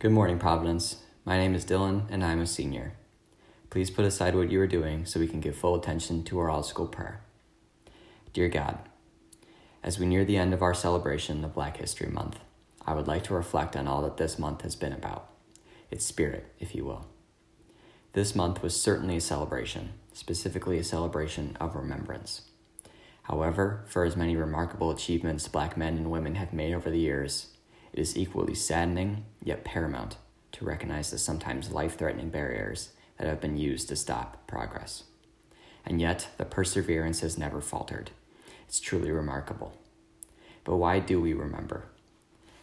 Good morning, Providence. My name is Dylan, and I'm a senior. Please put aside what you are doing so we can give full attention to our all school prayer. Dear God, as we near the end of our celebration of Black History Month, I would like to reflect on all that this month has been about, its spirit, if you will. This month was certainly a celebration, specifically a celebration of remembrance. However, for as many remarkable achievements black men and women have made over the years, it is equally saddening, yet paramount, to recognize the sometimes life threatening barriers that have been used to stop progress. And yet, the perseverance has never faltered. It's truly remarkable. But why do we remember?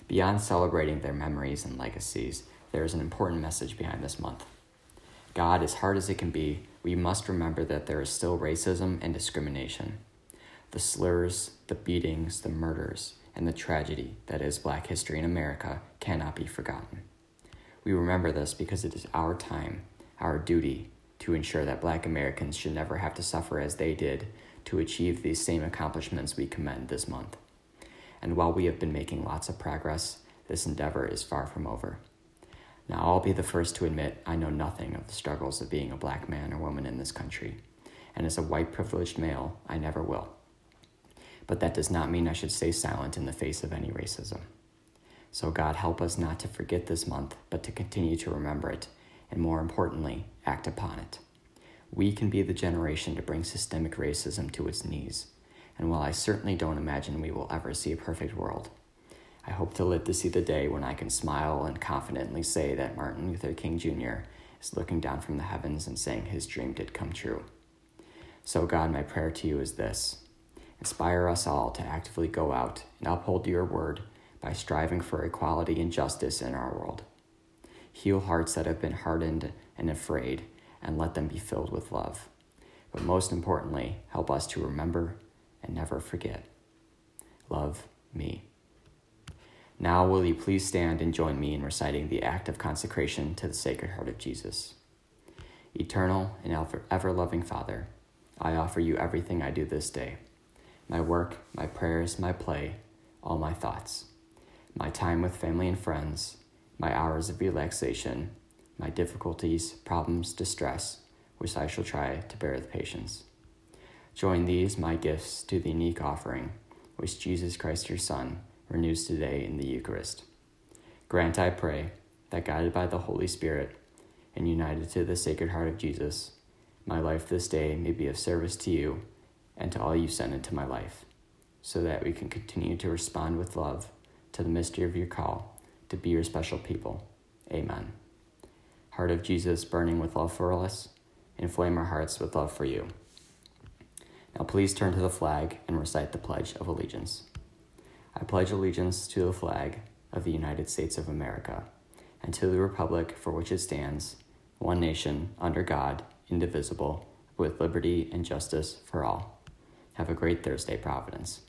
Beyond celebrating their memories and legacies, there is an important message behind this month. God, as hard as it can be, we must remember that there is still racism and discrimination. The slurs, the beatings, the murders, and the tragedy that is black history in America cannot be forgotten. We remember this because it is our time, our duty, to ensure that black Americans should never have to suffer as they did to achieve these same accomplishments we commend this month. And while we have been making lots of progress, this endeavor is far from over. Now, I'll be the first to admit I know nothing of the struggles of being a black man or woman in this country, and as a white privileged male, I never will but that does not mean I should stay silent in the face of any racism. So, God, help us not to forget this month, but to continue to remember it, and more importantly, act upon it. We can be the generation to bring systemic racism to its knees, and while I certainly don't imagine we will ever see a perfect world, I hope to live to see the day when I can smile and confidently say that Martin Luther King Jr. is looking down from the heavens and saying his dream did come true. So, God, my prayer to you is this Inspire us all to actively go out and uphold your word by striving for equality and justice in our world. Heal hearts that have been hardened and afraid, and let them be filled with love. But most importantly, help us to remember and never forget. Love me. Now, will you please stand and join me in reciting the act of consecration to the Sacred Heart of Jesus? Eternal and ever loving Father, I offer you everything I do this day my work, my prayers, my play, all my thoughts, my time with family and friends, my hours of relaxation, my difficulties, problems, distress, which I shall try to bear with patience. Join these, my gifts, to the unique offering which Jesus Christ your Son renews today in the Eucharist. Grant, I pray, that guided by the Holy Spirit and united to the Sacred Heart of Jesus, my life this day may be of service to you and to all you send into my life, so that we can continue to respond with love to the mystery of your call to be your special people. Amen. Heart of Jesus, burning with love for us, inflame our hearts with love for you. Now please turn to the flag and recite the Pledge of Allegiance. I pledge allegiance to the flag of the United States of America and to the republic for which it stands, one nation, under God, indivisible, with liberty and justice for all. Have a great Thursday, Providence.